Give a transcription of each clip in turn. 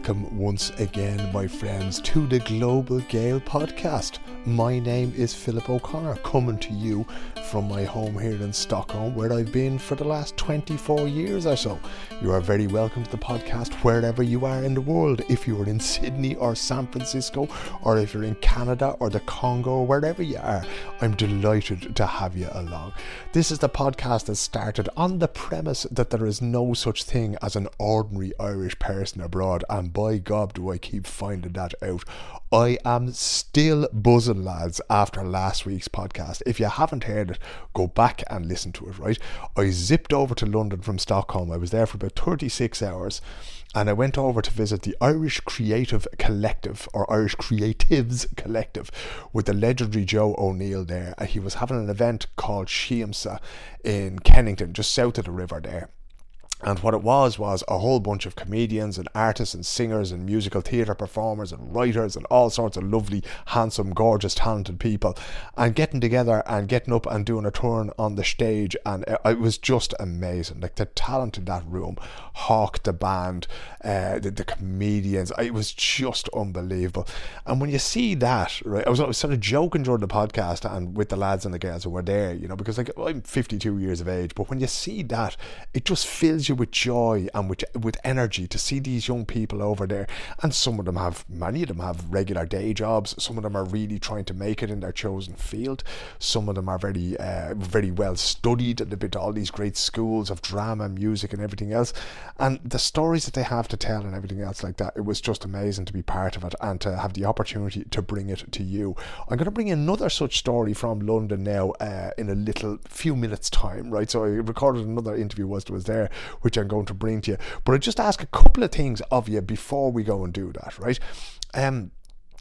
welcome once again, my friends, to the Global Gael podcast. My name is Philip O'Connor, coming to you from my home here in Stockholm, where I've been for the last 24 years or so. You are very welcome to the podcast wherever you are in the world. If you are in Sydney or San Francisco, or if you're in Canada or the Congo, wherever you are, I'm delighted to have you along. This is the podcast that started on the premise that there is no such thing as an ordinary Irish person abroad, and by God, do I keep finding that out. I am still buzzing, lads, after last week's podcast. If you haven't heard it, go back and listen to it, right? I zipped over to London from Stockholm. I was there for about 36 hours and I went over to visit the Irish Creative Collective or Irish Creatives Collective with the legendary Joe O'Neill there. Uh, he was having an event called Shiamsa in Kennington, just south of the river there. And what it was was a whole bunch of comedians and artists and singers and musical theatre performers and writers and all sorts of lovely, handsome, gorgeous, talented people and getting together and getting up and doing a turn on the stage. And it was just amazing. Like the talent in that room, Hawk, the band, uh, the, the, comedians, it was just unbelievable. And when you see that, right, I was, I was sort of joking during the podcast and with the lads and the girls who were there, you know, because like I'm 52 years of age, but when you see that, it just fills you with joy and with with energy to see these young people over there. And some of them have, many of them have regular day jobs. Some of them are really trying to make it in their chosen field. Some of them are very, uh, very well studied and they've been to all these great schools of drama, music, and everything else. And the stories that they have to tell and everything else like that, it was just amazing to be part of it and to have the opportunity to bring it to you. I'm going to bring another such story from London now uh, in a little few minutes' time, right? So I recorded another interview whilst I was there, which I'm going to bring to you. But I just ask a couple of things of you before we go and do that, right? Um,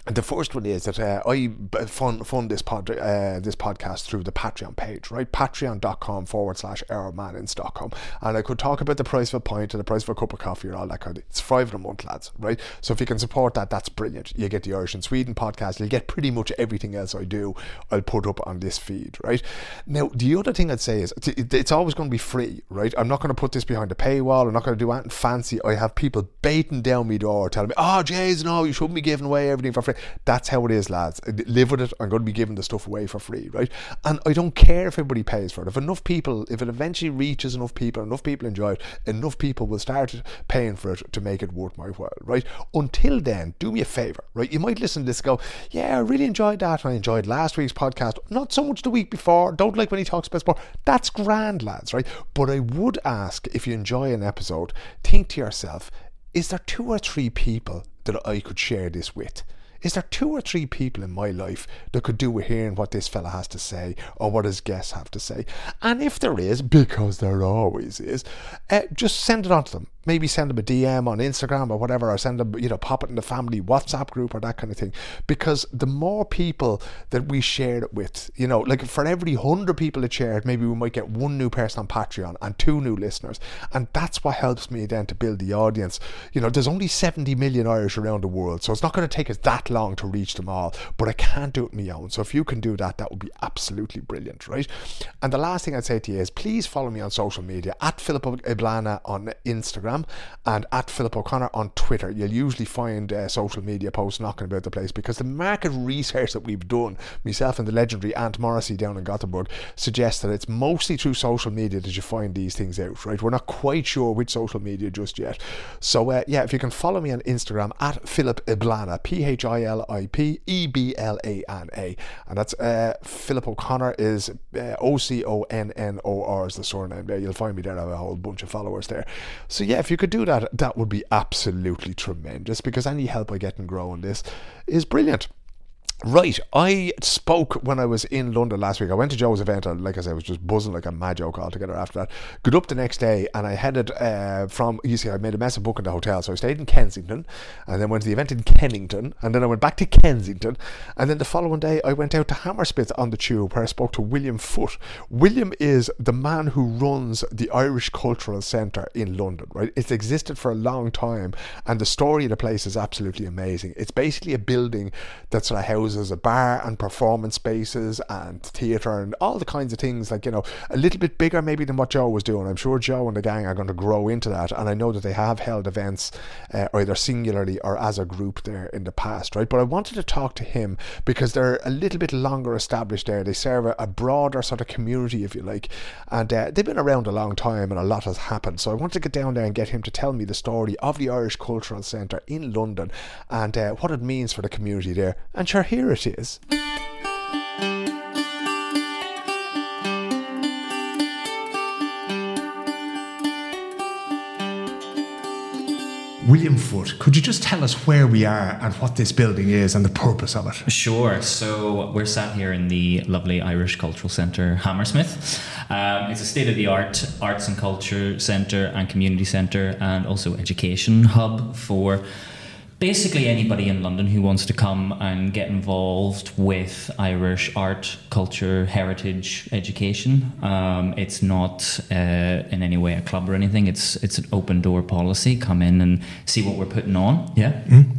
the first one is that uh, I fund, fund this pod uh, this podcast through the Patreon page, right? Patreon.com forward slash man in Stockholm. And I could talk about the price of a pint and the price of a cup of coffee and all that kind of It's five in a month, lads, right? So if you can support that, that's brilliant. You get the Irish in Sweden podcast, you'll get pretty much everything else I do, I'll put up on this feed, right? Now, the other thing I'd say is it's always going to be free, right? I'm not going to put this behind a paywall, I'm not going to do anything fancy. I have people baiting down me door telling me, oh, Jays, no, you shouldn't be giving away everything for free. That's how it is, lads. Uh, live with it. I'm going to be giving the stuff away for free, right? And I don't care if everybody pays for it. If enough people, if it eventually reaches enough people, enough people enjoy it, enough people will start paying for it to make it worth my while, right? Until then, do me a favour, right? You might listen to this go, yeah, I really enjoyed that. I enjoyed last week's podcast. Not so much the week before. Don't like when he talks about sport. That's grand, lads, right? But I would ask if you enjoy an episode, think to yourself, is there two or three people that I could share this with? Is there two or three people in my life that could do with hearing what this fella has to say or what his guests have to say? And if there is, because there always is, uh, just send it on to them maybe send them a DM on Instagram or whatever, or send them, you know, pop it in the family WhatsApp group or that kind of thing. Because the more people that we share it with, you know, like for every hundred people that share it, maybe we might get one new person on Patreon and two new listeners. And that's what helps me then to build the audience. You know, there's only 70 million Irish around the world, so it's not going to take us that long to reach them all, but I can't do it on my own. So if you can do that, that would be absolutely brilliant, right? And the last thing I'd say to you is please follow me on social media at Philip Eblana on Instagram and at Philip O'Connor on Twitter. You'll usually find uh, social media posts knocking about the place because the market research that we've done, myself and the legendary Aunt Morrissey down in Gothenburg, suggests that it's mostly through social media that you find these things out, right? We're not quite sure which social media just yet. So, uh, yeah, if you can follow me on Instagram at Philip Eblana, P H I L I P E B L A N A. And that's uh, Philip O'Connor is uh, O C O N N O R is the surname there. You'll find me there. I have a whole bunch of followers there. So, yeah, if you could do that, that would be absolutely tremendous because any help I get in growing this is brilliant. Right, I spoke when I was in London last week. I went to Joe's event, and like I said, I was just buzzing like a mad joke altogether after that. Got up the next day, and I headed uh, from. You see, I made a mess of booking the hotel, so I stayed in Kensington, and then went to the event in Kennington, and then I went back to Kensington, and then the following day I went out to Hammersmith on the tube, where I spoke to William Foote. William is the man who runs the Irish Cultural Centre in London. Right, it's existed for a long time, and the story of the place is absolutely amazing. It's basically a building that sort of houses houses, a bar and performance spaces and theatre and all the kinds of things like, you know, a little bit bigger maybe than what Joe was doing. I'm sure Joe and the gang are going to grow into that. And I know that they have held events uh, either singularly or as a group there in the past, right? But I wanted to talk to him because they're a little bit longer established there. They serve a, a broader sort of community, if you like. And uh, they've been around a long time and a lot has happened. So I wanted to get down there and get him to tell me the story of the Irish Cultural Centre in London and uh, what it means for the community there. And sure, here it is. William Foote, could you just tell us where we are and what this building is and the purpose of it? Sure. So we're sat here in the lovely Irish Cultural Centre, Hammersmith. Um, it's a state of the art arts and culture centre and community centre and also education hub for basically anybody in London who wants to come and get involved with Irish art, culture, heritage, education. Um, it's not uh, in any way a club or anything. It's it's an open door policy. Come in and see what we're putting on. Yeah. Mm.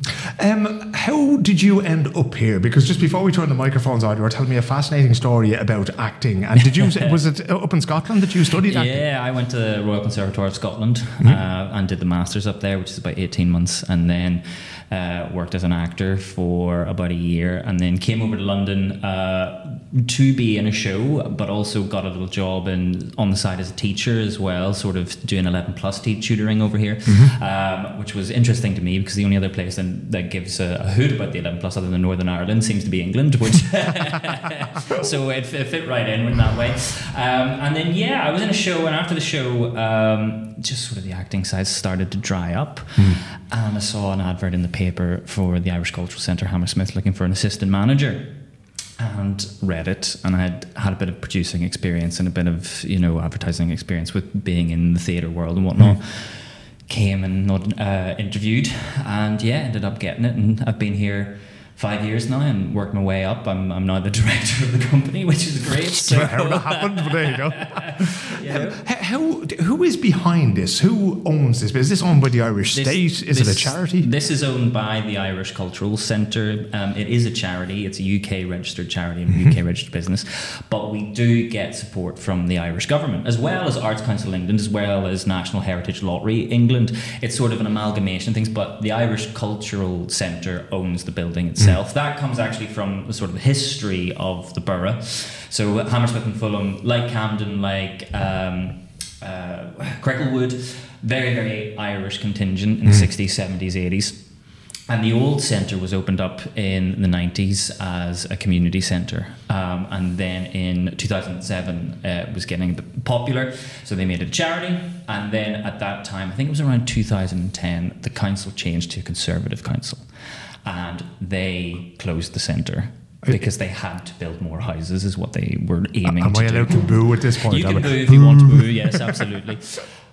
Um, how did you end up here? Because just before we turn the microphones on, you were telling me a fascinating story about acting. And did you was it up in Scotland that you studied acting? Yeah, I went to the Royal Conservatoire of Scotland mm-hmm. uh, and did the masters up there, which is about eighteen months, and then uh, worked as an actor for about a year, and then came over to London uh, to be in a show, but also got a little job in on the side as a teacher as well, sort of doing eleven plus tutoring over here, mm-hmm. um, which was interesting to me because the only other place that, that gives a, a, hoot about the eleven plus other than Northern Ireland seems to be England, which so it, it, fit right in in that way. Um, and then yeah, I was in a show, and after the show. Um, just sort of the acting side started to dry up. Mm. And I saw an advert in the paper for the Irish Cultural Centre Hammersmith looking for an assistant manager and read it and I had had a bit of producing experience and a bit of you know advertising experience with being in the theatre world and whatnot mm. came and uh, interviewed and yeah ended up getting it and I've been here five years now and worked my way up. I'm, I'm now the director of the company, which is great. So how that happened, but there you go. yeah. how, who is behind this? Who owns this? Is this owned by the Irish this, state? Is this, it a charity? This is owned by the Irish Cultural Centre. Um, it is a charity. It's a UK registered charity and mm-hmm. UK registered business, but we do get support from the Irish government as well as Arts Council England, as well as National Heritage Lottery England. It's sort of an amalgamation of things, but the Irish Cultural Centre owns the building itself. Mm. That comes actually from the sort of history of the borough. So Hammersmith and Fulham, like Camden, like um, uh, Cricklewood, very, very Irish contingent in mm. the 60s, 70s, 80s. And the old centre was opened up in the 90s as a community centre. Um, and then in 2007, uh, it was getting popular. So they made it a charity. And then at that time, I think it was around 2010, the council changed to a conservative council and they closed the centre because they had to build more houses, is what they were aiming Am to I allowed do. to boo at this point? You can boo if you want to boo, yes, absolutely.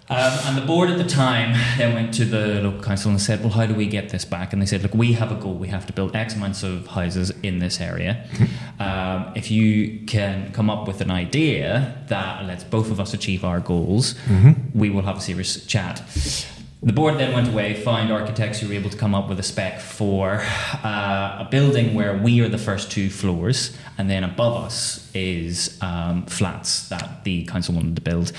Um, and the board at the time then went to the local council and said, Well, how do we get this back? And they said, Look, we have a goal. We have to build X amounts of houses in this area. Um, if you can come up with an idea that lets both of us achieve our goals, mm-hmm. we will have a serious chat. The board then went away, found architects who were able to come up with a spec for uh, a building where we are the first two floors, and then above us is um, flats that the council wanted to build.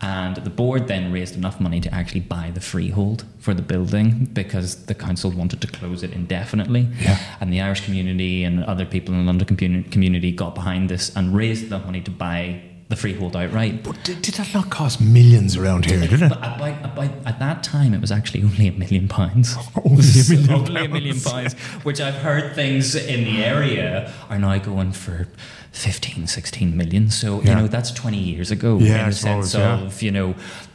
And the board then raised enough money to actually buy the freehold for the building because the council wanted to close it indefinitely. Yeah. And the Irish community and other people in the London community got behind this and raised enough money to buy the freehold outright. But did, did, that not cost millions around here, did it? But by, by, at that time, it was actually only a million pounds. only a million Only pounds. a million pounds, which I've heard things in the area are now going for 15, 16 million. So, yeah. you know, that's 20 years ago yeah, in the sense yeah. of, you know,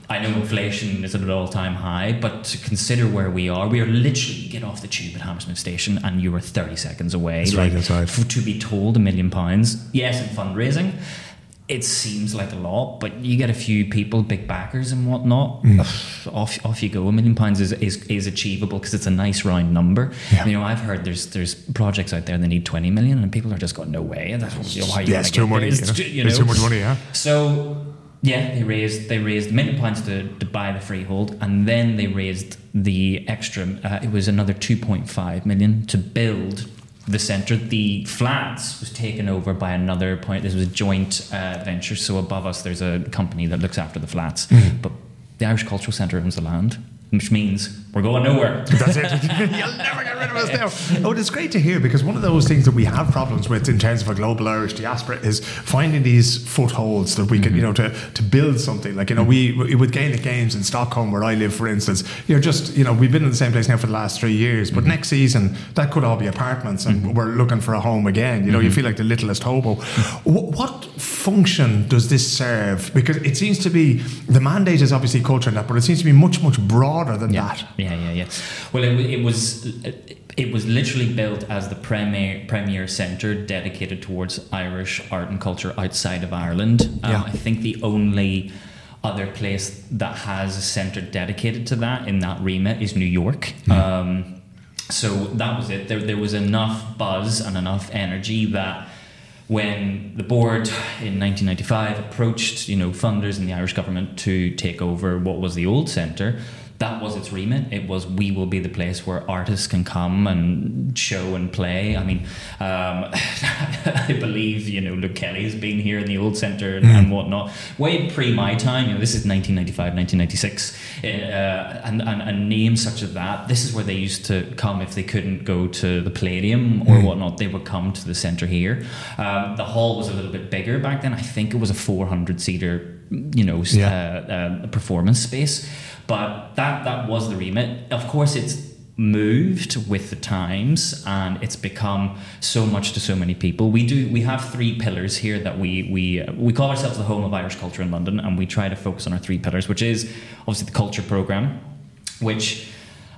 I know inflation is at an all time high, but to consider where we are, we are literally get off the tube at Hammersmith Station and you are 30 seconds away. That's like, right, that's right. to be told a million pounds, yes, in fundraising it seems like a lot, but you get a few people, big backers and whatnot. Mm. Off, off you go. A million pounds is is, is achievable because it's a nice round number. Yeah. You know, I've heard there's there's projects out there that need twenty million, and people are just going, no way. And that's you know, how you yeah, it's too money. It's, you know? it's too much money. Yeah. So yeah, they raised they raised a million pounds to, to buy the freehold, and then they raised the extra. Uh, it was another two point five million to build the centre. The flats was taken over by another point. This was a joint uh, venture. So above us, there's a company that looks after the flats, Mm-hmm. but the Irish Cultural Centre owns the land, which means we're going nowhere. That's it. You'll never get rid of us now. Oh, it's great to hear because one of those things that we have problems with in terms of a global Irish diaspora is finding these footholds that we can, you mm-hmm. know, to, to build something. Like, you know, we mm-hmm. with Gaelic Games in Stockholm, where I live, for instance, you're just, you know, we've been in the same place now for the last three years, but mm-hmm. next season that could all be apartments and we're looking for a home again. You know, you feel like the littlest hobo. Wh- What function does this serve? Because it seems to be the mandate is obviously culture and that, but it seems to be much, much broader than that. Yeah, yeah, yeah. Yeah. Well, it, it was it was literally built as the premier premier centre dedicated towards Irish art and culture outside of Ireland. Um, Yeah. I think the only other place that has a centre dedicated to that in that remit is New York. Um, so that was it. There, there was enough buzz and enough energy that when the board in 1995 approached, you know, funders and the Irish government to take over what was the old centre, that was its remit. It was we will be the place where artists can come and show and play. I mean, um, I believe you know Luke Kelly has been here in the old centre and, and whatnot. Way pre my time, you know, this is 1995, 1996, uh, and, and and names such as that. This is where they used to come if they couldn't go to the Palladium or whatnot. They would come to the centre here. Um, the hall was a little bit bigger back then. I think it was a 400 seater, you know, Yeah. uh, uh, performance space. But that that was the remit. Of course, it's moved with the times and it's become so much to so many people we do we have three pillars here that we we we call ourselves the home of irish culture in london and we try to focus on our three pillars which is obviously the culture program which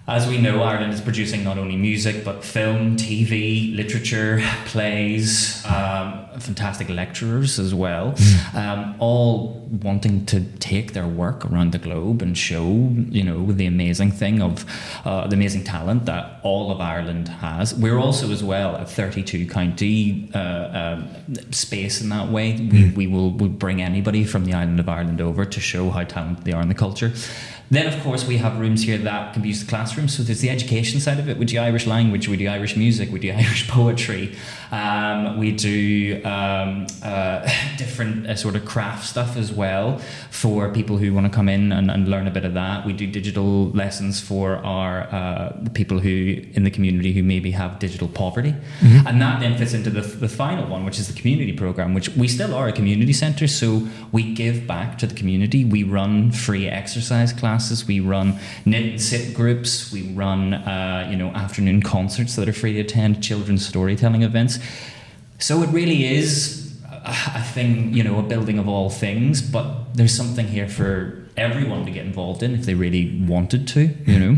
as we know, Ireland is producing not only music but film, TV, literature, plays, um, fantastic lecturers as well, um, all wanting to take their work around the globe and show, you know, the amazing thing of uh, the amazing talent that all of Ireland has. We're also, as well, a 32 county uh, um, space in that way. We, we will we bring anybody from the island of Ireland over to show how talented they are in the culture. Then, of course, we have rooms here that can be used as classrooms. So there's the education side of it. We do Irish language, we do Irish music, we do Irish poetry. Um, we do um, uh, different uh, sort of craft stuff as well for people who want to come in and, and learn a bit of that. We do digital lessons for our uh, the people who in the community who maybe have digital poverty, and that then fits into the, the final one, which is the community program. Which we still are a community centre, so we give back to the community. We run free exercise classes, we run knit and sit groups, we run uh, you know afternoon concerts that are free to attend, children's storytelling events. So it really is a a thing, you know, a building of all things, but there's something here for everyone to get involved in if they really wanted to, you know.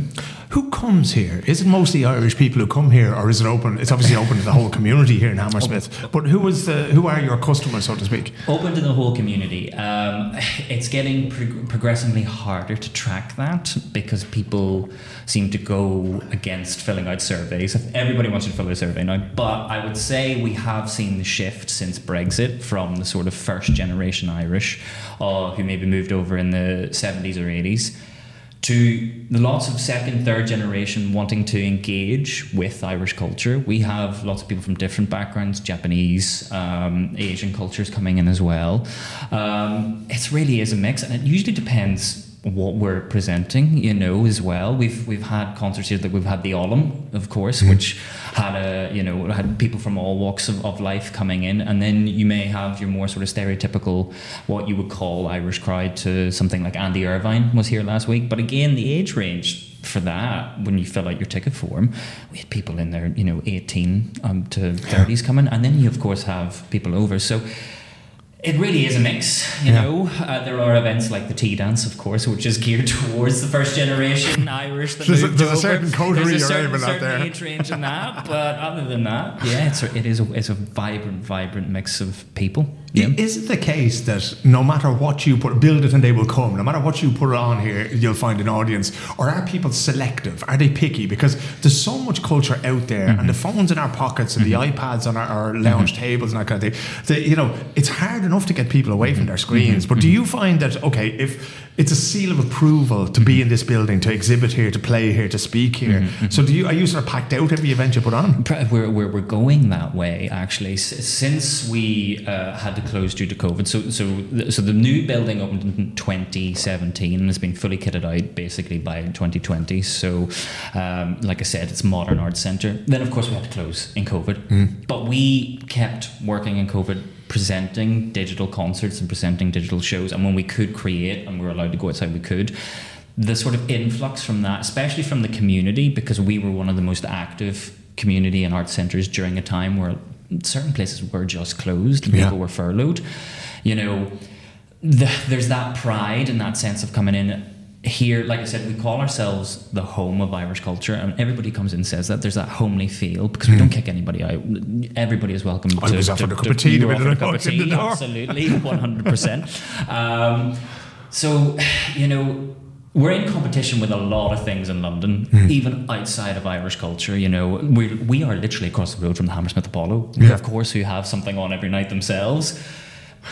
Who comes here? Is it mostly Irish people who come here, or is it open? It's obviously open to the whole community here in Hammersmith. But who is the who are your customers, so to speak? Open to the whole community. Um, it's getting prog- progressively harder to track that because people seem to go against filling out surveys. Everybody wants to fill out a survey now, but I would say we have seen the shift since Brexit from the sort of first generation Irish uh, who maybe moved over in the 70s or 80s to the lots of second, third generation wanting to engage with Irish culture. We have lots of people from different backgrounds, Japanese, um, Asian cultures coming in as well. Um, it really is a mix, and it usually depends what we're presenting, you know, as well. We've we've had concerts here that we've had the Olllam, of course, which had a you know had people from all walks of, of life coming in, and then you may have your more sort of stereotypical what you would call Irish crowd to something like Andy Irvine was here last week. But again, the age range for that when you fill out your ticket form, we had people in there, you know, eighteen um, to thirties coming, and then you of course have people over. So. It really is a mix, you Yeah. know. Uh, there are events like the tea dance, of course, which is geared towards the first generation Irish. That There's a- there's a certain coterie There's a certain, certain there. age range in that, but other than that, yeah, it's a, it is a, it's a vibrant, vibrant mix of people. Yeah. Is it the case that no matter what you put, build it and they will come? No matter what you put on here, you'll find an audience. Or are people selective? Are they picky? Because there's so much culture out there, and the mm-hmm. phones in our pockets and the mm-hmm. iPads on our, our lounge mm-hmm. tables and that kind of thing. That, you know, it's hard enough enough to get people away from their screens. But do you find that okay, if it's a seal of approval to be in this building, to exhibit here, to play here, to speak here? So do you are you sort of packed out every event you put on? We're, we're, we're going that way actually S- since we uh, had to close due to COVID. So so so the new building opened in 2017 and has been fully kitted out basically by 2020. So um, like I said, it's modern art centre. Then of course we had to close in COVID, but we kept working in COVID. Presenting digital concerts and presenting digital shows, and when we could create and we were allowed to go outside, we could the sort of influx from that, especially from the community, because we were one of the most active community and art centres during a time where certain places were just closed Yeah. people were furloughed. You know, the, there's that pride and that sense of coming in here. Like I said, we call ourselves the home of Irish culture, and everybody comes in and says that there's that homely feel because we don't kick anybody out. Everybody is welcome. I to, was to- a cup to- of tea you the were minute offered I a cup of walked in the tea. Absolutely, one hundred percent. Um, so, you know, we're in competition with a lot of things in London, Hmm. even outside of Irish culture. You know, we we are literally across the road from the Hammersmith Apollo, Yeah. of course, who have something on every night themselves.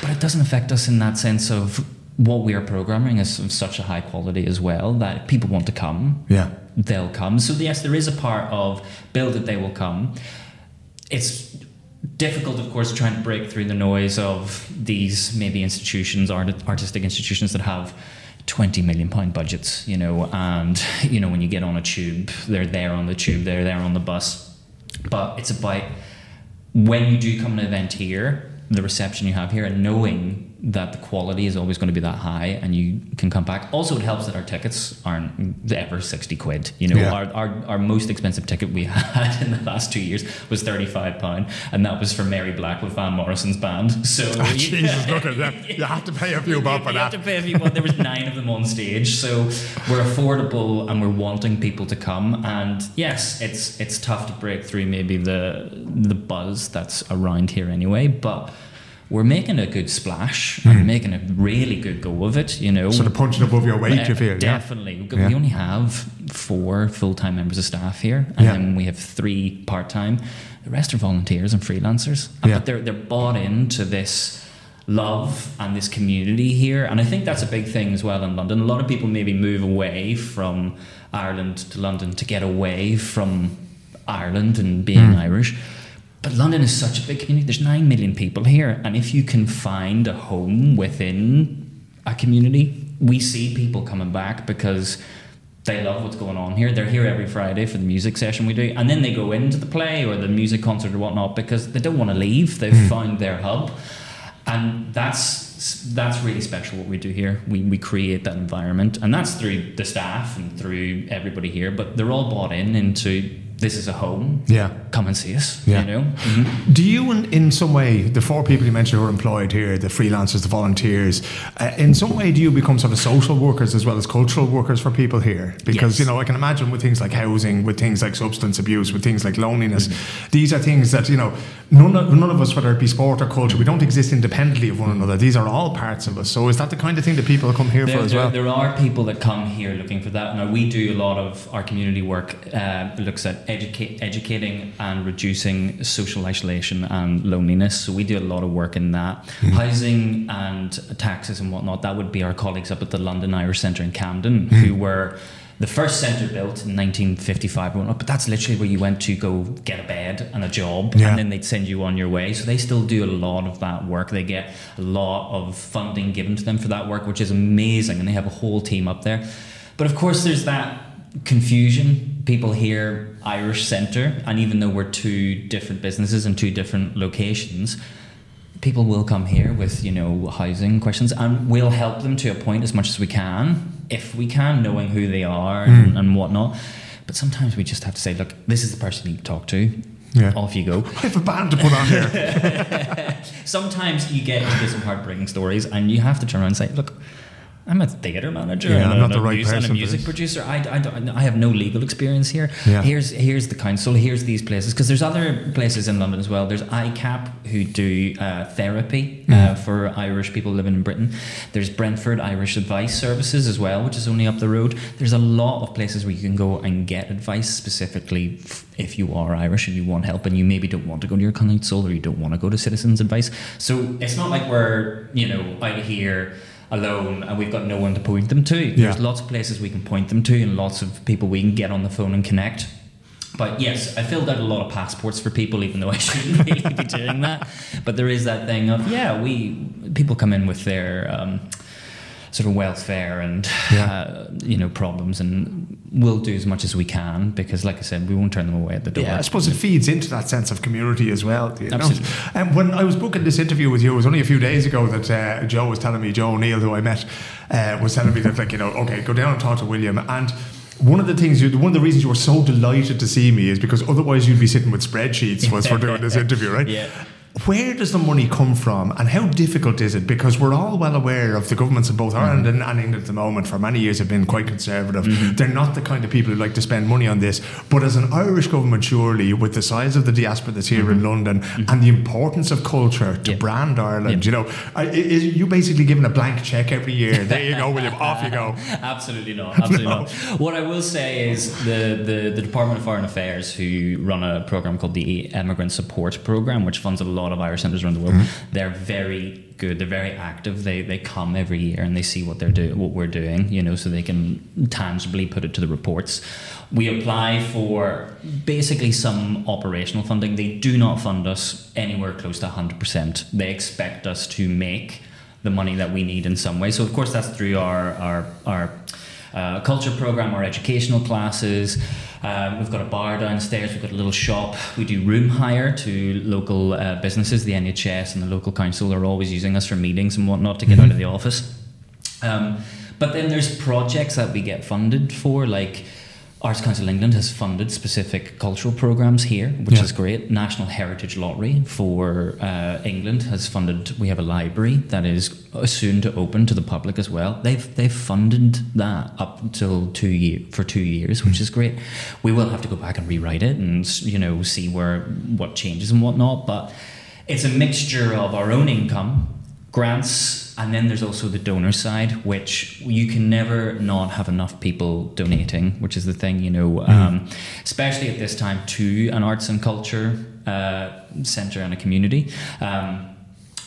But it doesn't affect us in that sense of what we are programming is of such a high quality as well that if people want to come, Yeah. they'll come. So yes, there is a part of build it, they will come. It's difficult, of course, trying to break through the noise of these maybe institutions, art, artistic institutions that have. 20 million pound budgets, you know, and you know, when you get on a tube, they're there on the tube, they're there on the bus. But it's about when you do come to an event here, the reception you have here, and knowing that the quality is always going to be that high and you can come back. Also, it helps that our tickets aren't ever 60 quid. You know, Yeah. our, our, our most expensive ticket we had in the last two years was £35, and that was for Mary Black with Van Morrison's band. So, Ah, Jesus, look at that. You have to pay a few bob for you that. have to pay a few bob. There was nine of them on stage, so we're affordable and we're wanting people to come. And yes, it's it's tough to break through maybe the the buzz that's around here anyway, but. We're making a good splash and making a really good go of it, you know. Sort of punching above your weight, you feel. Yeah. Definitely. We only have four full time members of staff here, and Yeah. then we have three part time. The rest are volunteers and freelancers. Uh, Yeah. But they're, they're bought into this love and this community here. And I think that's a big thing as well in London. A lot of people maybe move away from Ireland to London to get away from Ireland and being Irish. But London is such a big community. There's nine million people here, and if you can find a home within a community, we see people coming back because they love what's going on here. They're here every Friday for the music session we do, and then they go into the play or the music concert or whatnot because they don't want to leave. They've hmm. found their hub, and that's that's really special. What we do here, we we create that environment, and that's through the staff and through everybody here. But they're all bought in into this is a home. Yeah. Come and see us. Yeah. You know. Mhm. Do you, in, in some way, the four people you mentioned who are employed here, the freelancers, the volunteers, uh, in some way, do you become sort of social workers as well as cultural workers for people here? Because Yes. you know, I can imagine with things like housing, with things like substance abuse, with things like loneliness, Mm-hmm. these are things that you know, none of, none of us, whether it be sport or culture, we don't exist independently of one another. These are all parts of us. So, is that the kind of thing that people come here There, for as there- well? there are people that come here looking for that. Now, we do a lot of our community work, uh, looks at educate, educating and reducing social isolation and loneliness. So, we do a lot of work in that. Mm-hmm. Housing and taxes and whatnot, that would be our colleagues up at the London Irish Centre in Camden, mm-hmm. who were the first centre built in 1955 but that's literally where you went to go get a bed and a job Yeah. and then they'd send you on your way so they still do a lot of that work they get a lot of funding given to them for that work which is amazing and they have a whole team up there but of course there's that confusion people hear irish centre and even though we're two different businesses and two different locations people will come here with you know housing questions and we'll help them to a point as much as we can if we can knowing who they are and, mm. and whatnot but sometimes we just have to say look this is the person you need to talk to Yeah. off you go I have a band to put on here. sometimes you get into some heartbreaking stories and you have to turn around and say look I'm a theater manager Yeah, and, I'm a, not the right mus- and person a music producer. I, I, don't- I have no legal experience here. Yeah. Here's here's the council. Here's these places because there's other places in London as well. There's ICAP who do uh, therapy Mm. uh, for Irish people living in Britain. There's Brentford Irish Advice Services as well, which is only up the road. There's a lot of places where you can go and get advice specifically f- if you are Irish and you want help and you maybe don't want to go to your council or you don't want to go to Citizens Advice. So it's not like we're you know out here alone and we've got no one to point them to. Yeah. There's lots of places we can point them to and lots of people we can get on the phone and connect. But yes, I filled out a lot of passports for people, even though I shouldn't really be doing that. But there is that thing of yeah, we people come in with their um, sort of welfare and Yeah. uh, you know problems, and we'll do as much as we can because, like I said, we won't turn them away at the door. Yeah, I suppose it feeds into that sense of community as well. You know? Absolutely. And when I was booking this interview with you, it was only a few days ago that uh, Joe was telling me, Joe O'Neill, who I met, uh, was telling me that, like, you know, okay, go down and talk to William. And one of the things, you, one of the reasons you were so delighted to see me is because otherwise you'd be sitting with spreadsheets once we're doing this interview, right? Yeah. Where does the money come from and how difficult is it? Because we're all well aware of the governments in both Ireland and, and England at the moment for many years have been quite conservative. Mm-hmm. They're not the kind of people who like to spend money on this. But as an Irish government, surely, with the size of the diaspora that's here in mm-hmm. London and the importance of culture to Yeah. brand Ireland, Yeah. you know, is you basically given a blank check every year? There you go, William, off you go. Absolutely not. Absolutely not. What I will say is the, the, the Department of Foreign Affairs, who run a program called the Immigrant Support Program, which funds a lot of Irish centres around the world, mm-hmm. they're very good. They're very active. They they come every year and they see what they're doing, what we're doing, you know, so they can tangibly put it to the reports. We apply for basically some operational funding. They do not fund us anywhere close to 100%. They expect us to make the money that we need in some way. So of course that's through our our our uh, culture program, or educational classes. Um, we've got a bar downstairs. We've got a little shop. We do room hire to local uh, businesses. The NHS and the local council are always using us for meetings and whatnot to get out of the office. Um, but then there's projects that we get funded for, like Arts Council England has funded specific cultural programs here, which Yeah. is great. National Heritage Lottery for uh, England has funded. We have a library that is soon to open to the public as well. They've they've funded that up until two year for two years, which is great. We will have to go back and rewrite it and you know see where what changes and whatnot, but it's a mixture of our own income grants and then there's also the donor side which you can never not have enough people donating which is the thing you know um, especially at this time to an arts and culture uh, centre and a community. Um,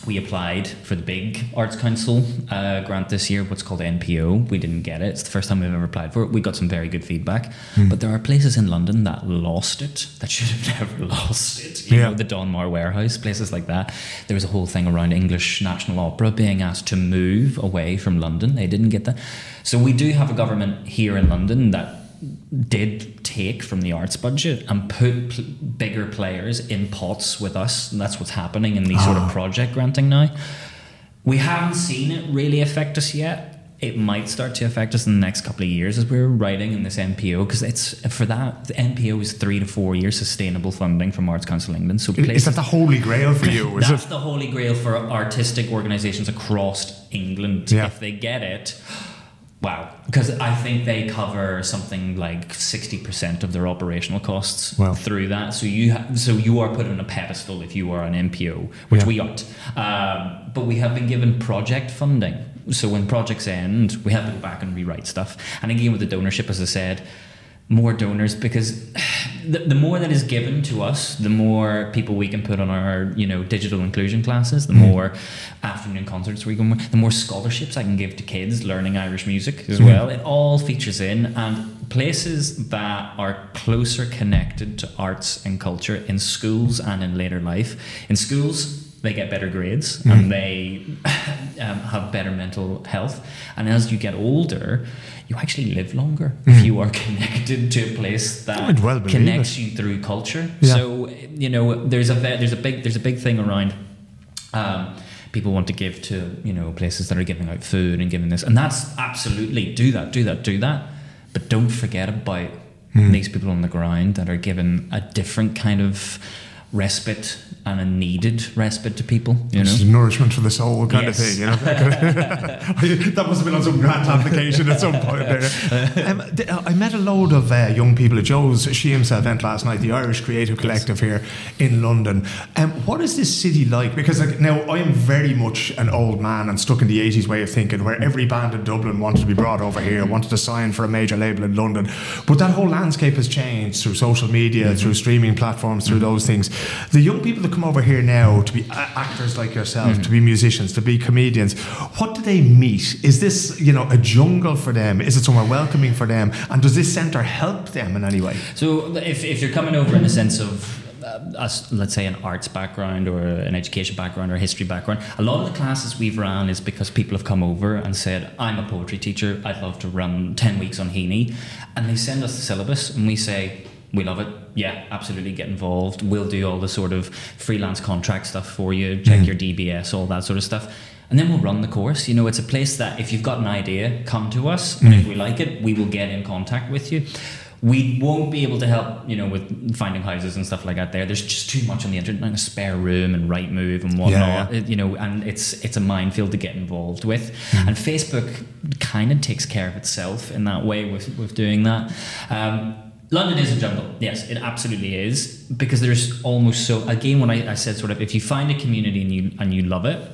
we applied for the big Arts Council uh, grant this year, what's called NPO. We didn't get it. It's the first time we've ever applied for it. We got some very good feedback. But there are places in London that lost it, that should have never lost it. You Yeah. know, the Donmar Warehouse, places like that. There was a whole thing around English National Opera being asked to move away from London. They didn't get that. So we do have a government here in London that did take from the arts budget and put pl- bigger players in pots with us. And that's what's happening in these sort of ah. project granting now. We haven't seen it really affect us yet. It might start to affect us in the next couple of years as we're writing in this NPO because it's for that the NPO is three to four years sustainable funding from Arts Council England. So Is that the holy grail for you? Is that's it? the holy grail for artistic organisations across England. Yeah. If they get it, wow. Because I think they cover something like sixty percent of their operational costs Wow. through that. So you ha- so you are put on a pedestal if you are an NPO, which Yeah. we aren't. Um, but we have been given project funding. So when projects end, we have to go back and rewrite stuff. And again, with the donorship, as I said, more donors because the, the more that is given to us, the more people we can put on our you know digital inclusion classes, the hmm. more afternoon concerts we can, the more scholarships I can give to kids learning Irish music as hmm. well. It all features in and places that are closer connected to arts and culture in schools and in later life. In schools, they get better grades and they um, have better mental health. And as you get older, you actually live longer if you are connected to a place that well connects you through culture. Yeah. So you know, there's a there's a big there's a big thing around. Um, people want to give to you know places that are giving out food and giving this, and that's absolutely do that, do that, do that. But don't forget about Hmm. these people on the ground that are given a different kind of respite and a needed respite to people. You know, nourishment for the soul kind Yes. of thing, you know. that must have been on some grant application at some point there. Um, I met a load of uh, young people at Joe's Shiamsa event last night, the Irish Creative Collective here in London. Um, what is this city like? Because like, now I am very much an old man and stuck in the 80s way of thinking where every band in Dublin wanted to be brought over here, wanted to sign for a major label in London. But that whole landscape has changed through social media, through streaming platforms, through those things. The young people that come over here now to be actors like yourself, to be musicians, to be comedians, what do they meet? Is this, you know, a jungle for them? Is it somewhere welcoming for them? And does this centre help them in any way? So if, if you're coming over in the sense of uh, us, let's say an arts background or an education background or a history background, a lot of the classes we've run is because people have come over and said, I'm a poetry teacher, I'd love to run 10 weeks on Heaney. And they send us the syllabus and we say, we love it. Yeah, absolutely get involved. We'll do all the sort of freelance contract stuff for you, check mm-hmm. your DBS, all that sort of stuff. And then we'll run the course. You know, it's a place that if you've got an idea, come to us. And if mm. we like it, we will get in contact with you. We won't be able to help, you know, with finding houses and stuff like that. There, there's just too much on the internet, like a spare room and Rightmove and whatnot. yeah. It- you know, and it's it's a minefield to get involved with. Mm. And Facebook kind of takes care of itself in that way with with doing that. Um, London is a jungle. Yes, it absolutely is because there's almost so. Again, when I, I said sort of, if you find a community and you and you love it,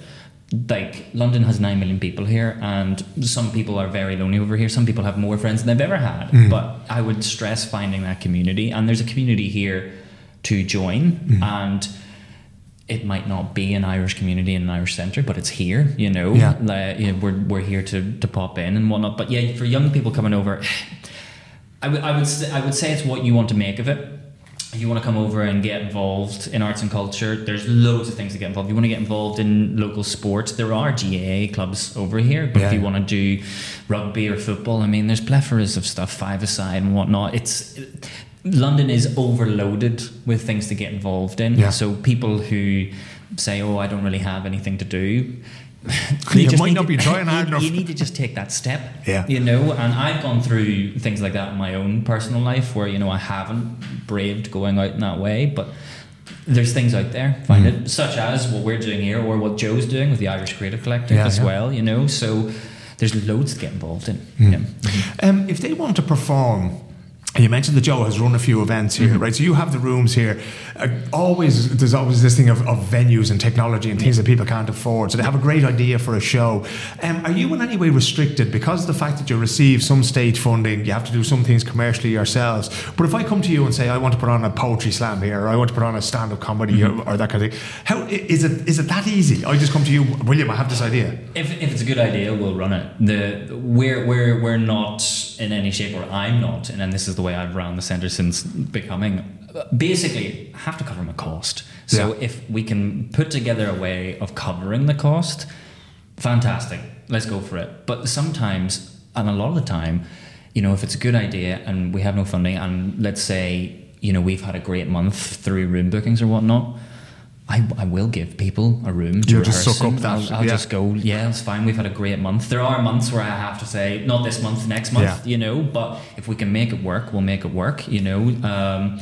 like London has nine million people here, and some people are very lonely over here. Some people have more friends than they've ever had. Mm-hmm. But I would stress finding that community, and there's a community here to join, mm-hmm. and it might not be an Irish community in an Irish centre, but it's here. You know, Yeah. Like, you know, we're we're here to to pop in and whatnot. But yeah, for young people coming over, I would I would s- I would say it's what you want to make of it. If you want to come over and get involved in arts and culture, there's loads of things to get involved. If you want to get involved in local sports, there are GAA clubs over here. But if you want to do rugby or football, I mean, there's plethoras of stuff, five aside and whatnot. It's London is overloaded with things to get involved in. Yeah. So people who say, "Oh, I don't really have anything to do," You might need not to- be trying hard you, enough. You need to just take that step. Yeah. You know, and I've gone through things like that in my own personal life where, you know, I haven't braved going out in that way, but there's things out there, find Mm-hmm. it, such as what we're doing here or what Joe's doing with the Irish Creative Collective Yeah, as yeah. well, you know. So there's loads to get involved in. Mm. Yeah. Um, if they want to perform, you mentioned that Joe has run a few events here, Mm-hmm. right? So you have the rooms here. Uh, always, there's always this thing of, of venues and technology and things that people can't afford. So they have a great idea for a show. Um, are you in any way restricted because of the fact that you receive some state funding? You have to do some things commercially yourselves. But if I come to you and say I want to put on a poetry slam here, or I want to put on a stand-up comedy, Mm-hmm. or, or that kind of thing, how is it? Is it that easy? I just come to you, William. I have this idea. If, if it's a good idea, we'll run it. The we're we're we're not in any shape, or I'm not, and then this is the way I've run the centre since becoming. Basically, I have to cover my cost. So Yeah. if we can put together a way of covering the cost, fantastic. Let's go for it. But sometimes, and a lot of the time, you know, if it's a good idea and we have no funding, and let's say you know we've had a great month through room bookings or whatnot. I, I will give people a room to You'll just rehearse suck up that, I'll, I'll yeah. just go, yeah, it's fine. We've had a great month. There are months where I have to say, not this month, next month, Yeah. you know, but if we can make it work, we'll make it work, you know. Um,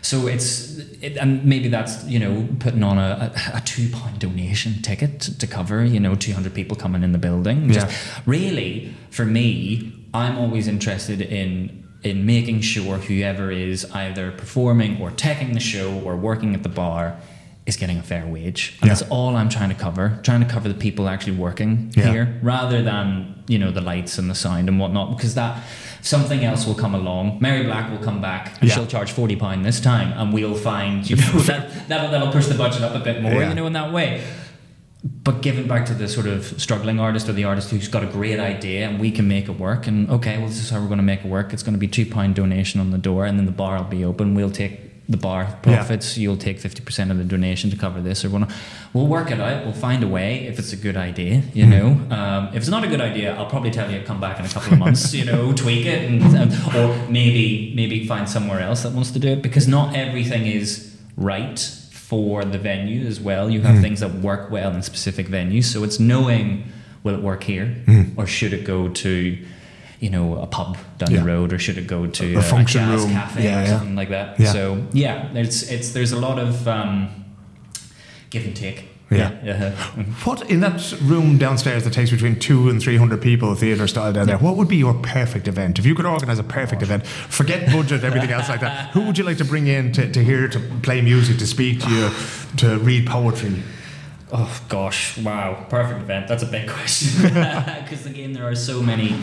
so it's, it, and maybe that's, you know, putting on a, a, a two pound donation ticket to, to cover, you know, 200 people coming in the building. Just- Yeah. really, for me, I'm always interested in in making sure whoever is either performing or taking the show or working at the bar is getting a fair wage. And Yeah. that's all I'm trying to cover, trying to cover the people actually working Yeah. here rather than, you know, the lights and the sound and whatnot, because that something else will come along. Mary Black will come back and Yeah. she'll charge forty pound this time and we'll find, you know, that that'll, that'll push the budget up a bit more, you know, in that way. But giving back to the sort of struggling artist or the artist who's got a great idea and we can make it work and okay, well this is how we're going to make it work. It's going to be two pound donation on the door and then the bar will be open. We'll take the bar profits. You'll take fifty percent of the donation to cover this or whatnot. We'll work it out. We'll find a way if it's a good idea. You hmm. know, um, if it's not a good idea, I'll probably tell you come back in a couple of months. you know, tweak it and, and or maybe maybe find somewhere else that wants to do it because not everything is right for the venue as well. You have hmm. things that work well in specific venues. So it's knowing will it work here hmm. or should it go to you know, a pub down Yeah. the road, or should it go to A a, function jazz room. cafe Yeah, or yeah. something like that? So yeah, it's it's there's a lot of um, give and take. Yeah. yeah. What in that room downstairs that takes between two and three hundred people, theatre style down there? What would be your perfect event if you could organise a perfect event? Forget budget, everything else like that. Who would you like to bring in to, to hear, to play music, to speak to you, to read poetry? Oh gosh, wow, perfect event. That's a big question because again, there are so many,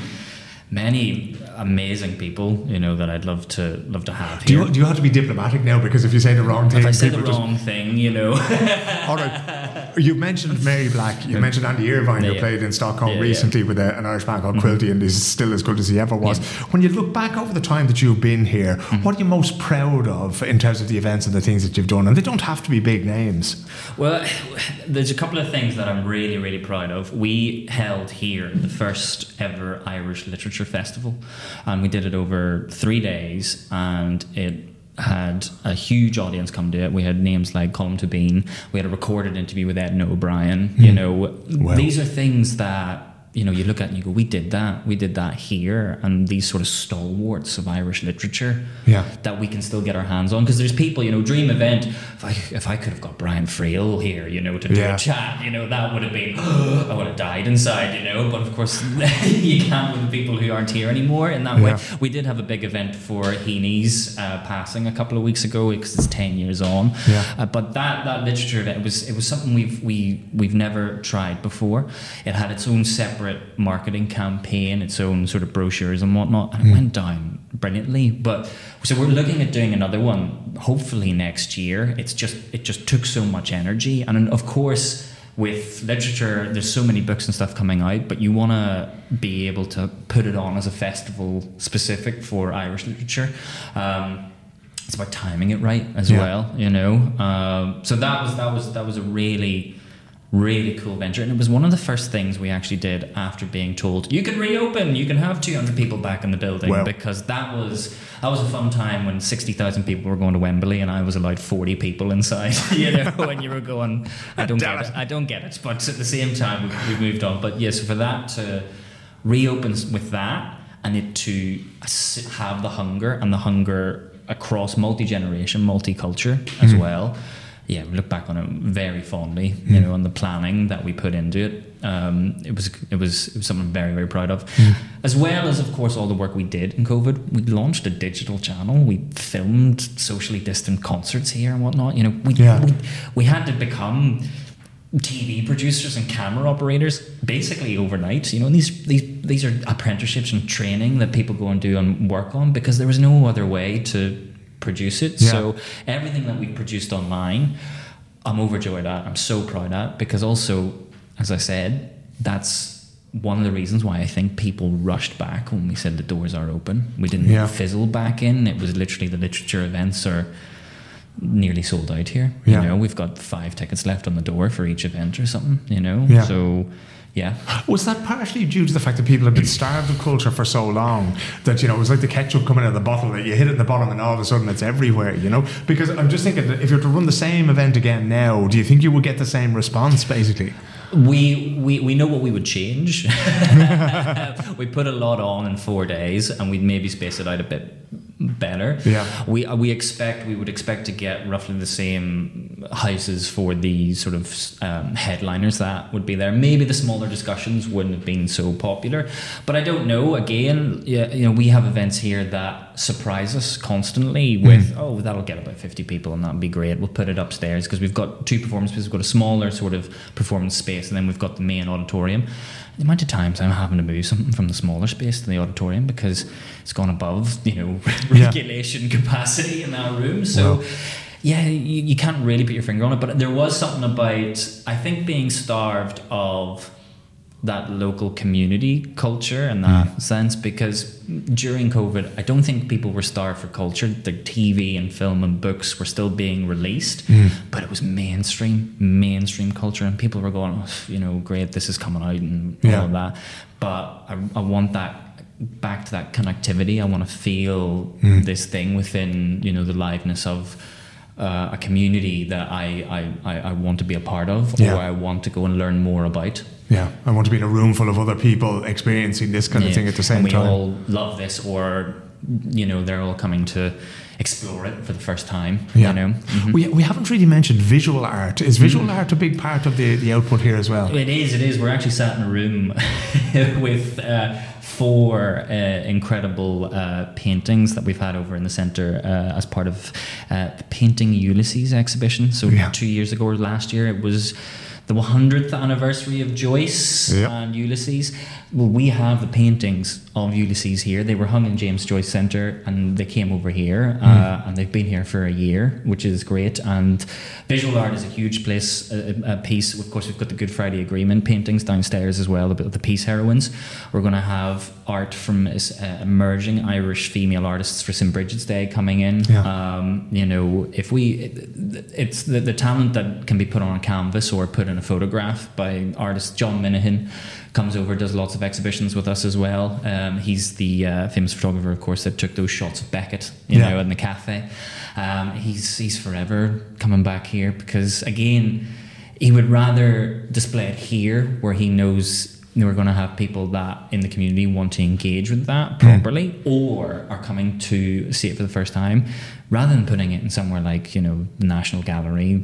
many amazing people, you know, that I'd love to love to have Do here. you, do you have to be diplomatic now because if you say the wrong thing, if I say the people just- wrong thing, you know, All right. You mentioned Mary Black. You mentioned Andy Irvine, Yeah, who played in Stockholm Yeah, yeah. recently with a, an Irish band called mm-hmm. Quilty, and is still as good as he ever was. Yeah. When you look back over the time that you've been here, mm-hmm. what are you most proud of in terms of the events and the things that you've done? And they don't have to be big names. Well, there's a couple of things that I'm really, really proud of. We held here the first ever Irish Literature Festival, and we did it over three days, and it had a huge audience come to it. We had names like Colm Bean. We had a recorded interview with Edna O'Brien. You hmm. know, Wow. these are things that you know you look at and you go, we did that, we did that here, and these sort of stalwarts of Irish literature Yeah. that we can still get our hands on. Because there's people you know dream event if I if I could have got Brian Friel here you know to do Yeah. a chat you know that would have been I would have died inside you know. But of course you can't with the people who aren't here anymore in that way. We did have a big event for Heaney's uh, passing a couple of weeks ago because it's 10 years on. Yeah. uh, but that that literature event it was it was something we've we we've never tried before. It had its own separate marketing campaign its own sort of brochures and whatnot and it went down brilliantly. But so we're looking at doing another one hopefully next year. It's just it just took so much energy. And of course with literature there's so many books and stuff coming out but you want to be able to put it on as a festival specific for irish literature. Um, it's about timing it right as Yeah. well you know? Um, so that was that was that was a really really cool venture and it was one of the first things we actually did after being told you can reopen you can have 200 people back in the building Wow. because that was that was a fun time when 60,000 people were going to Wembley and I was allowed 40 people inside you know when you were going I don't get it. it I don't get it but at the same time we've, we've moved on but yes so for that to reopen with that and it to have the hunger and the hunger across multi-generation multi culture as Hmm. well yeah we look back on it very fondly you know on the planning that we put into it um, it was it was it was something I'm very very proud of Hmm. as well as of course all the work we did in COVID we launched a digital channel we filmed socially distant concerts here and whatnot you know we, Yeah. we, we had to become TV producers and camera operators basically overnight. You know, these these these are apprenticeships and training that people go and do and work on because there was no other way to produce it. Yeah. So everything that we produced online, I'm overjoyed at. I'm so proud at because also, as I said, that's one of the reasons why I think people rushed back when we said the doors are open. We didn't Yeah. fizzle back in. It was literally the literature events are nearly sold out here. Yeah. You know, we've got five tickets left on the door for each event or something, you know? Yeah. So, yeah. Was that partially due to the fact that people have been starved of culture for so long that, you know, it was like the ketchup coming out of the bottle that you hit it in the bottom and all of a sudden it's everywhere, you know? Because I'm just thinking that if you were to run the same event again now, do you think you would get the same response, basically? We, we, we know what we would change. we put a lot on in four days and we'd maybe space it out a bit better. Yeah. We, we expect, we would expect to get roughly the same houses for the sort of um, headliners that would be there. Maybe the smaller discussions wouldn't have been so popular, but I don't know. Again, yeah, you know, we have events here that surprise us constantly with, oh, that'll get about 50 people and that'll be great. We'll put it upstairs because we've got two performance spaces. We've got a smaller sort of performance space and then we've got the main auditorium. The amount of times I'm having to move something from the smaller space to the auditorium because it's gone above, you know, Yeah. regulation capacity in that room. So, Wow. yeah, you, you can't really put your finger on it. But there was something about, I think, being starved of that local community culture in that mm. sense because during COVID, I don't think people were starved for culture. The TV and film and books were still being released, mm. but it was mainstream, mainstream culture, and people were going, oh, you know, great, this is coming out and Yeah. all of that. But I, I want that back to that connectivity. I want to feel mm. this thing within, you know, the liveness of. Uh, a community that I, I, I, I want to be a part of Yeah. or I want to go and learn more about. Yeah, I want to be in a room full of other people experiencing this kind of thing at the same and we time. all love this, or you know, they're all coming to explore it for the first time. Yeah. You know, Mhm. We, we haven't really mentioned visual art. Is visual art a big part of the, the output here as well? It is. It is. We're actually sat in a room with uh, four uh, incredible uh, paintings that we've had over in the centre uh, as part of uh, the Painting Ulysses exhibition. So Yeah. two years ago or last year, it was the 100th anniversary of Joyce Yep. and Ulysses. Well, we have the paintings of Ulysses here. They were hung in James Joyce Centre and they came over here uh, and they've been here for a year, which is great. And visual art is a huge place, a, a piece. Of course, we've got the Good Friday Agreement paintings downstairs as well, about the peace heroines. We're going to have art from uh, emerging Irish female artists for St. Bridget's Day coming in. Yeah. Um, you know, if we, it, it's the, the talent that can be put on a canvas or put in a photograph by artist John Minihan comes over, does lots of exhibitions with us as well. Um, he's the uh, famous photographer, of course, that took those shots of Beckett, you Yeah. know, in the cafe. Um, he's he's forever coming back here because again, he would rather display it here where he knows we're going to have people that in the community want to engage with that properly or are coming to see it for the first time rather than putting it in somewhere like you know the national gallery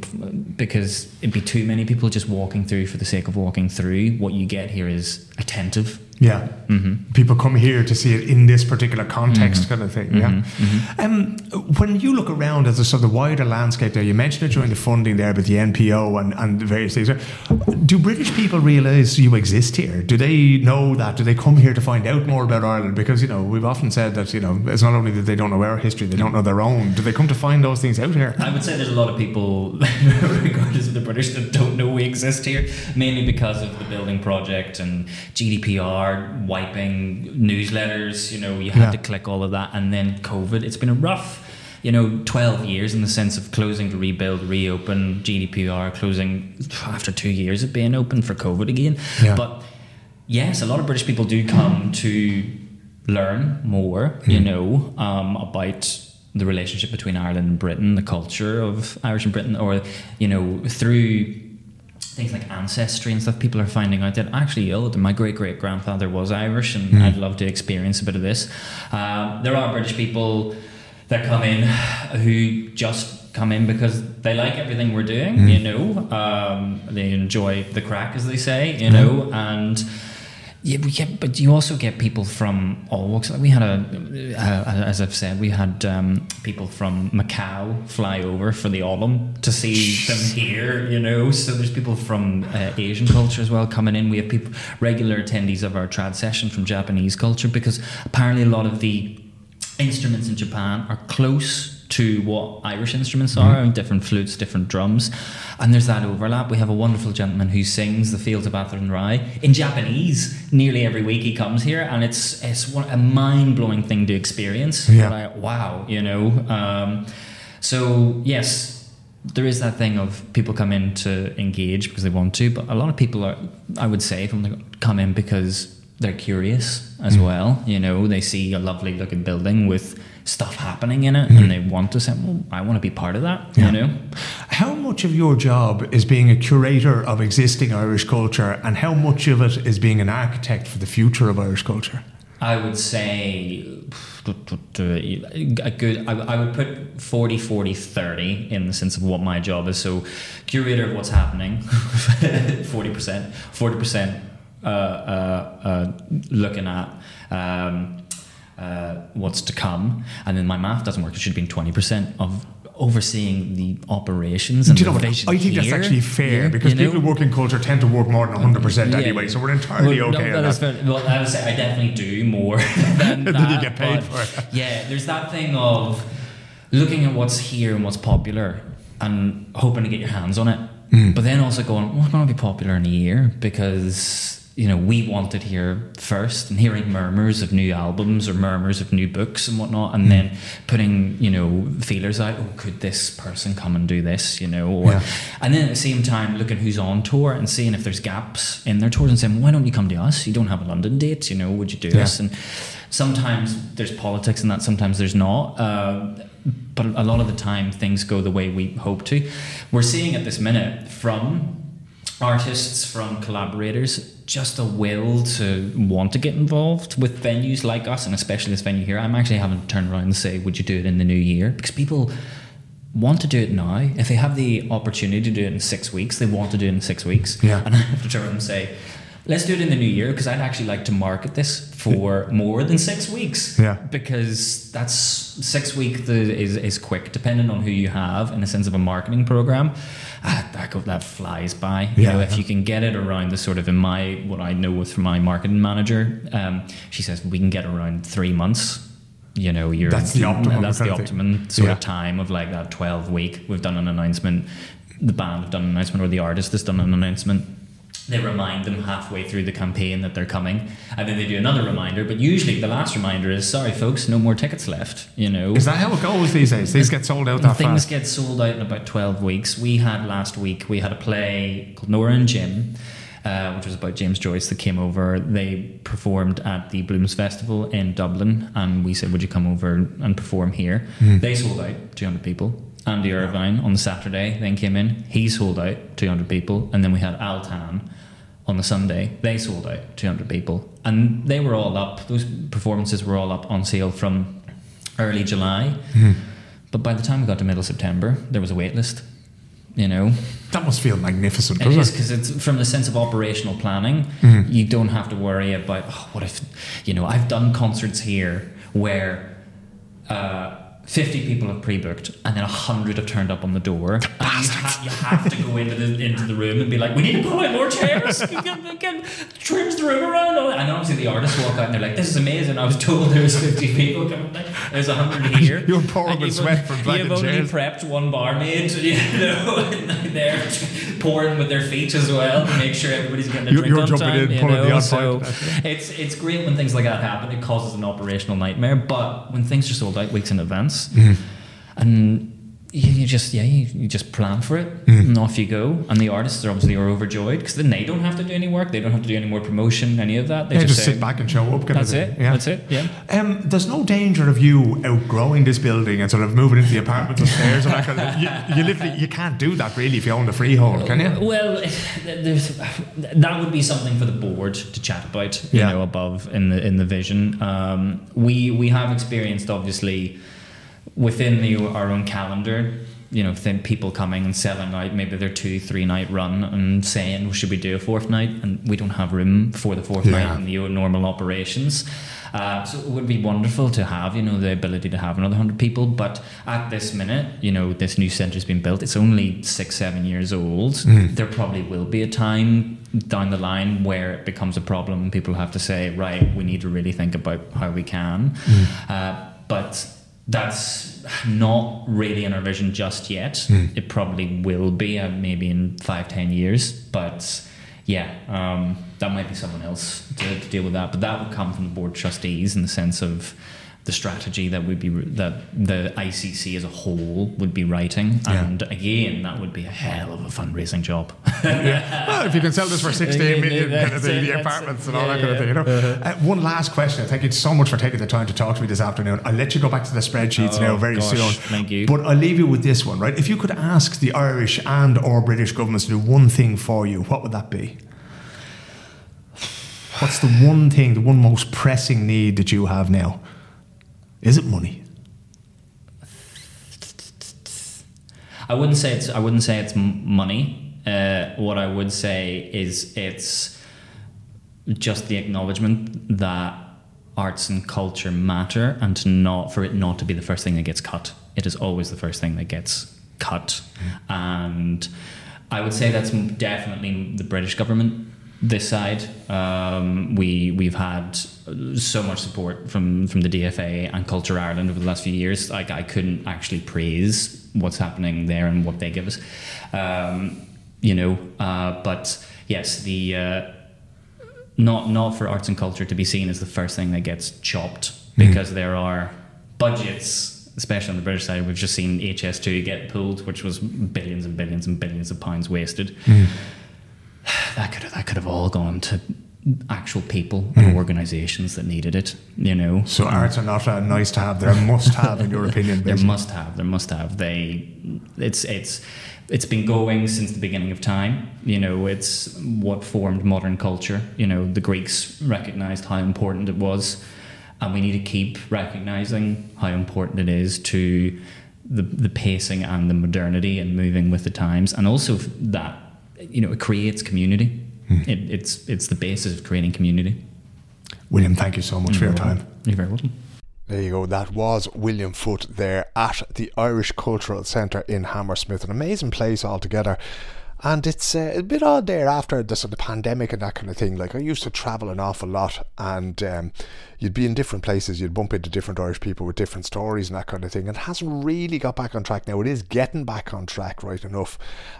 because it'd be too many people just walking through for the sake of walking through what you get here is attentive Yeah. Mm-hmm. People come here to see it in this particular context, kind of thing. Yeah. Mm-hmm. Um, when you look around at the sort of the wider landscape there, you mentioned it during the funding there but the NPO and, and the various things. Do British people realise you exist here? Do they know that? Do they come here to find out more about Ireland? Because, you know, we've often said that, you know, it's not only that they don't know our history, they don't know their own. Do they come to find those things out here? I would say there's a lot of people, regardless of the British, that don't know we exist here, mainly because of the building project and GDPR, wiping newsletters. You know, you had Yeah. to click all of that, and then COVID. It's been a rough, you know, 12 years in the sense of closing to rebuild, reopen, GDPR, closing after two years of being open for COVID again. Yeah. But yes, a lot of British people do come to learn more, you know, um, about the relationship between Ireland and Britain, the culture of Irish and Britain, or you know, through things like ancestry and stuff. People are finding out that actually, oh, my great great grandfather was Irish, and I'd love to experience a bit of this. Um, there are British people that come in who just come in because they like everything we're doing, you know. Um, they enjoy the crack, as they say, you know, and. Yeah, we get, but you also get people from all walks. We had a, uh, as I've said, we had um, people from Macau fly over for the autumn to see them here. You know, so there's people from uh, Asian culture as well coming in. We have people, regular attendees of our trad session from Japanese culture because apparently a lot of the instruments in Japan are close to what Irish instruments are, and different flutes, different drums, and there's that overlap. We have a wonderful gentleman who sings the Fields of Athenry in Japanese nearly every week. He comes here, and it's it's one, a mind blowing thing to experience. Yeah. Like, wow, you know. Um, so yes, there is that thing of people come in to engage because they want to, but a lot of people are, I would say, from the, come in because they're curious as well. You know, they see a lovely looking building with stuff happening in it, and they want to say, "Well, I want to be part of that." Yeah. You know, How much of your job is being a curator of existing Irish culture, and how much of it is being an architect for the future of Irish culture? I would say a good. I, I would put 40, 40, 30 in the sense of what my job is. So, curator of what's happening, forty percent, forty percent. Uh, uh, uh, looking at um, uh, what's to come, and then my math doesn't work. It should have been twenty percent of overseeing the operations and Do you know what? I think that's actually fair Yeah, because you know? people who work in culture tend to work more than 100% Yeah. anyway, so we're entirely Well, no, okay on that fair. Well, I would say I definitely do more than Than that. you get paid for it. Yeah, there's that thing of looking at what's here and what's popular and hoping to get your hands on it. Hmm. But then also going, what's going to be popular in a year? Because, you know, we wanted here first and hearing murmurs of new albums or murmurs of new books and whatnot, and then putting, you know, feelers out, oh, could this person come and do this, you know? Or, Yeah. And then at the same time, looking who's on tour and seeing if there's gaps in their tours and saying, why don't you come to us? You don't have a London date, you know, would you do Yeah. this? And sometimes there's politics in that, sometimes there's not. Uh, but a lot of the time, things go the way we hope to. We're seeing at this minute from artists, from collaborators, just a will to want to get involved with venues like us, and especially this venue here. I'm actually having to turn around and say, "Would you do it in the new year?" Because people want to do it now. If they have the opportunity to do it in six weeks, they want to do it in six weeks. Yeah. And I have to turn around and say, let's do it in the new year because I'd actually like to market this for more than six weeks. Yeah. Because that's six week the, is, is quick, depending on who you have in a sense of a marketing program. Ah, that, that flies by. You Yeah. know, if you can get it around the sort of in my what I know with my marketing manager, um, she says we can get around three months. You know, you're That's the optimum That's the kind of thing. optimum sort Yeah. of time of like that twelve week. We've done an announcement. The band have done an announcement, or the artist has done an announcement. They remind them halfway through the campaign that they're coming, and then they do another reminder. But usually, the last reminder is, "Sorry, folks, no more tickets left." You know, Is that how it goes these days? These get sold out that things fast. get sold out in about 12 weeks. We had last week, we had a play called Nora and Jim, uh, which was about James Joyce that came over. They performed at the Blooms Festival in Dublin, and we said, Would you come over and perform here? They sold out 200 people. Andy Irvine on the Saturday then came in. He sold out 200 people. And then we had Altan on the Sunday. They sold out 200 people. And they were all up. Those performances were all up on sale from early July. But by the time we got to middle September, there was a wait list. You know, That must feel magnificent, it doesn't is it? because it's from the sense of operational planning. You don't have to worry about oh, what if, you know, I've done concerts here where uh, 50 people have pre-booked and then 100 have turned up on the door. And you, ha- you have to go into the into the room and be like, we need to pull out more chairs. Trims the room around. And obviously the artists walk out and they're like, this is amazing. I was told there was 50 people coming. There's 100 here. You're pouring with sweat from You've only chairs. prepped one barmaid, you know, and they're pouring with their feet as well to make sure everybody's getting a You're- drink you're on jumping time. in, you pulling the know, odd so it's it's great when things like that happen. It causes an operational nightmare, but when things are sold out weeks in advance, Mm-hmm. and you, you just yeah you, you just plan for it Mm-hmm. and off you go. And the artists are obviously are overjoyed because then they don't have to do any work. They don't have to do any more promotion, any of that. They Yeah, just, just say, sit back and show up. That's it. Yeah. That's it. Yeah. Um, there's no danger of you outgrowing this building and sort of moving into the apartments upstairs and that kind of you, you literally you can't do that really if you own the freehold, can you? Well, there's, that would be something for the board to chat about. You Yeah. know, above in the in the vision. Um, we we have experienced obviously within the, our own calendar. You know, then people coming and selling out maybe their two three night run and saying, well, "Should we do a fourth night?" And we don't have room for the fourth Yeah. night in the normal operations. Uh, so it would be wonderful to have, you know, the ability to have another hundred people. But at this minute, you know, this new centre's been built. It's only six, seven years old. There probably will be a time down the line where it becomes a problem. People have to say, right, we need to really think about how we can. Uh, but that's not really in our vision just yet. It probably will be, uh, maybe in five, ten years. But yeah, um, that might be someone else to, to deal with that. But that would come from the board trustees in the sense of the strategy that would be that the ICC as a whole would be writing, Yeah. and again, that would be a hell of a fundraising job. Well, if you can sell this for 16 million, kind of it, the apartments and all that Yeah, kind of thing, you know. yeah. Uh, one last question. Thank you so much for taking the time to talk to me this afternoon. I'll let you go back to the spreadsheets Oh, now very gosh, soon. thank you. But I'll leave you with this one, right? If you could ask the Irish and or British governments to do one thing for you, what would that be? What's the one thing, the one most pressing need that you have now? Is it money? I wouldn't say it's. I wouldn't say it's money. Uh, what I would say is it's just the acknowledgement that arts and culture matter, and to not for it not to be the first thing that gets cut. It is always the first thing that gets cut, and I would say that's definitely the British government. This side, um, we we've had so much support from from the DFA and Culture Ireland over the last few years. Like I couldn't actually praise what's happening there and what they give us, um, you know. Uh, but yes, the uh, not not for arts and culture to be seen as the first thing that gets chopped because there are budgets, especially on the British side. We've just seen HS2 get pulled, which was billions and billions and billions of pounds wasted. That could have, that could have all gone to actual people and hmm. organisations that needed it. You know, So arts are not a nice to have; they're a must have, in your opinion. They're must have. They must have. They. It's it's it's been going since the beginning of time. You know, it's what formed modern culture. You know, the Greeks recognized how important it was, and we need to keep recognizing how important it is to the the pacing and the modernity and moving with the times, and also that you know it creates community. Hmm. It, it's it's the basis of creating community. William, thank you so much for your time. You're very welcome. There you go. That was William Foote there at the Irish Cultural Centre in Hammersmith. An amazing place altogether. And it's uh, a bit odd there after the sort of pandemic and that kind of thing. Like I used to travel an awful lot, and um, you'd be in different places. You'd bump into different Irish people with different stories and that kind of thing. And it hasn't really got back on track now. It is getting back on track, right enough.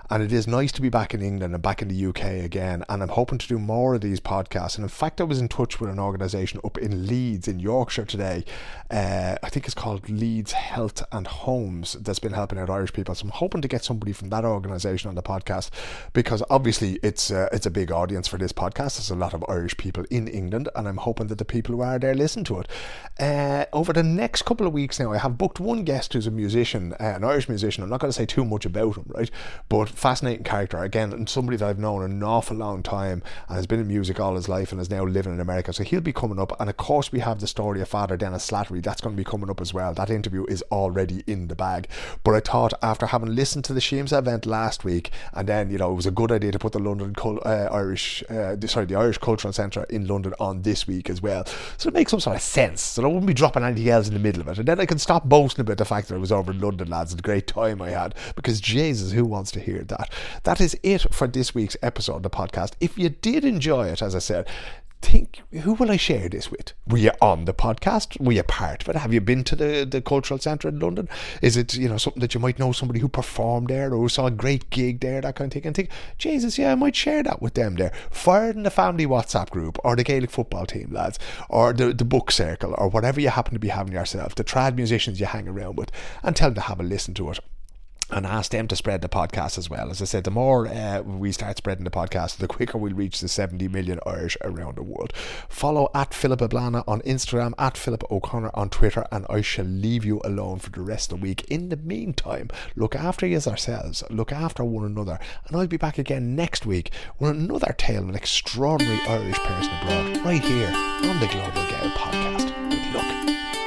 And it is nice to be back in England and back in the UK again. And I'm hoping to do more of these podcasts. And in fact, I was in touch with an organisation up in Leeds in Yorkshire today. Uh, I think it's called Leeds Health and Homes that's been helping out Irish people. So I'm hoping to get somebody from that organisation on the podcast because obviously it's uh, it's a big audience for this podcast. There's a lot of Irish people in England, and I'm hoping that the people who are there listen to it. Uh, over the next couple of weeks now, I have booked one guest who's a musician, uh, an Irish musician. I'm not going to say too much about him, right? But fascinating character again, and somebody that I've known an awful long time and has been in music all his life and is now living in America. So he'll be coming up, and of course we have the story of Father Dennis Slattery. That's going to be coming up as well. That interview is already in the bag. But I thought after having listened to the Shiamsa event last week, and then you know it was a good idea to put the London Cul- uh, Irish, uh, sorry, the Irish Cultural Centre in London on this week as well. So it makes some sort of sense. So I wouldn't be dropping anything else in the middle of it, and then I can stop boasting about the fact that I was over in London, lads, and the great time I had. Because Jesus, who wants to hear that? That is it for this week's episode of the podcast. If you did enjoy it, as I said, think who will I share this with? Were you on the podcast? Were you part of it? Have you been to the, the cultural centre in London? Is it you know something that you might know somebody who performed there or saw a great gig there, that kind of thing? And think, Jesus, yeah, I might share that with them there. Fire in the family WhatsApp group or the Gaelic football team, lads, or the the book circle or whatever you happen to be having yourself, the trad musicians you hang around with, and tell them to have a listen to it and ask them to spread the podcast as well. As I said, the more uh, we start spreading the podcast, the quicker we'll reach the 70 million Irish around the world. Follow at Philip Eblana on Instagram, at Philip O'Connor on Twitter, and I shall leave you alone for the rest of the week. In the meantime, look after yourselves, look after one another, and I'll be back again next week with another tale of an extraordinary Irish person abroad, right here on the Global Gael podcast. Good luck.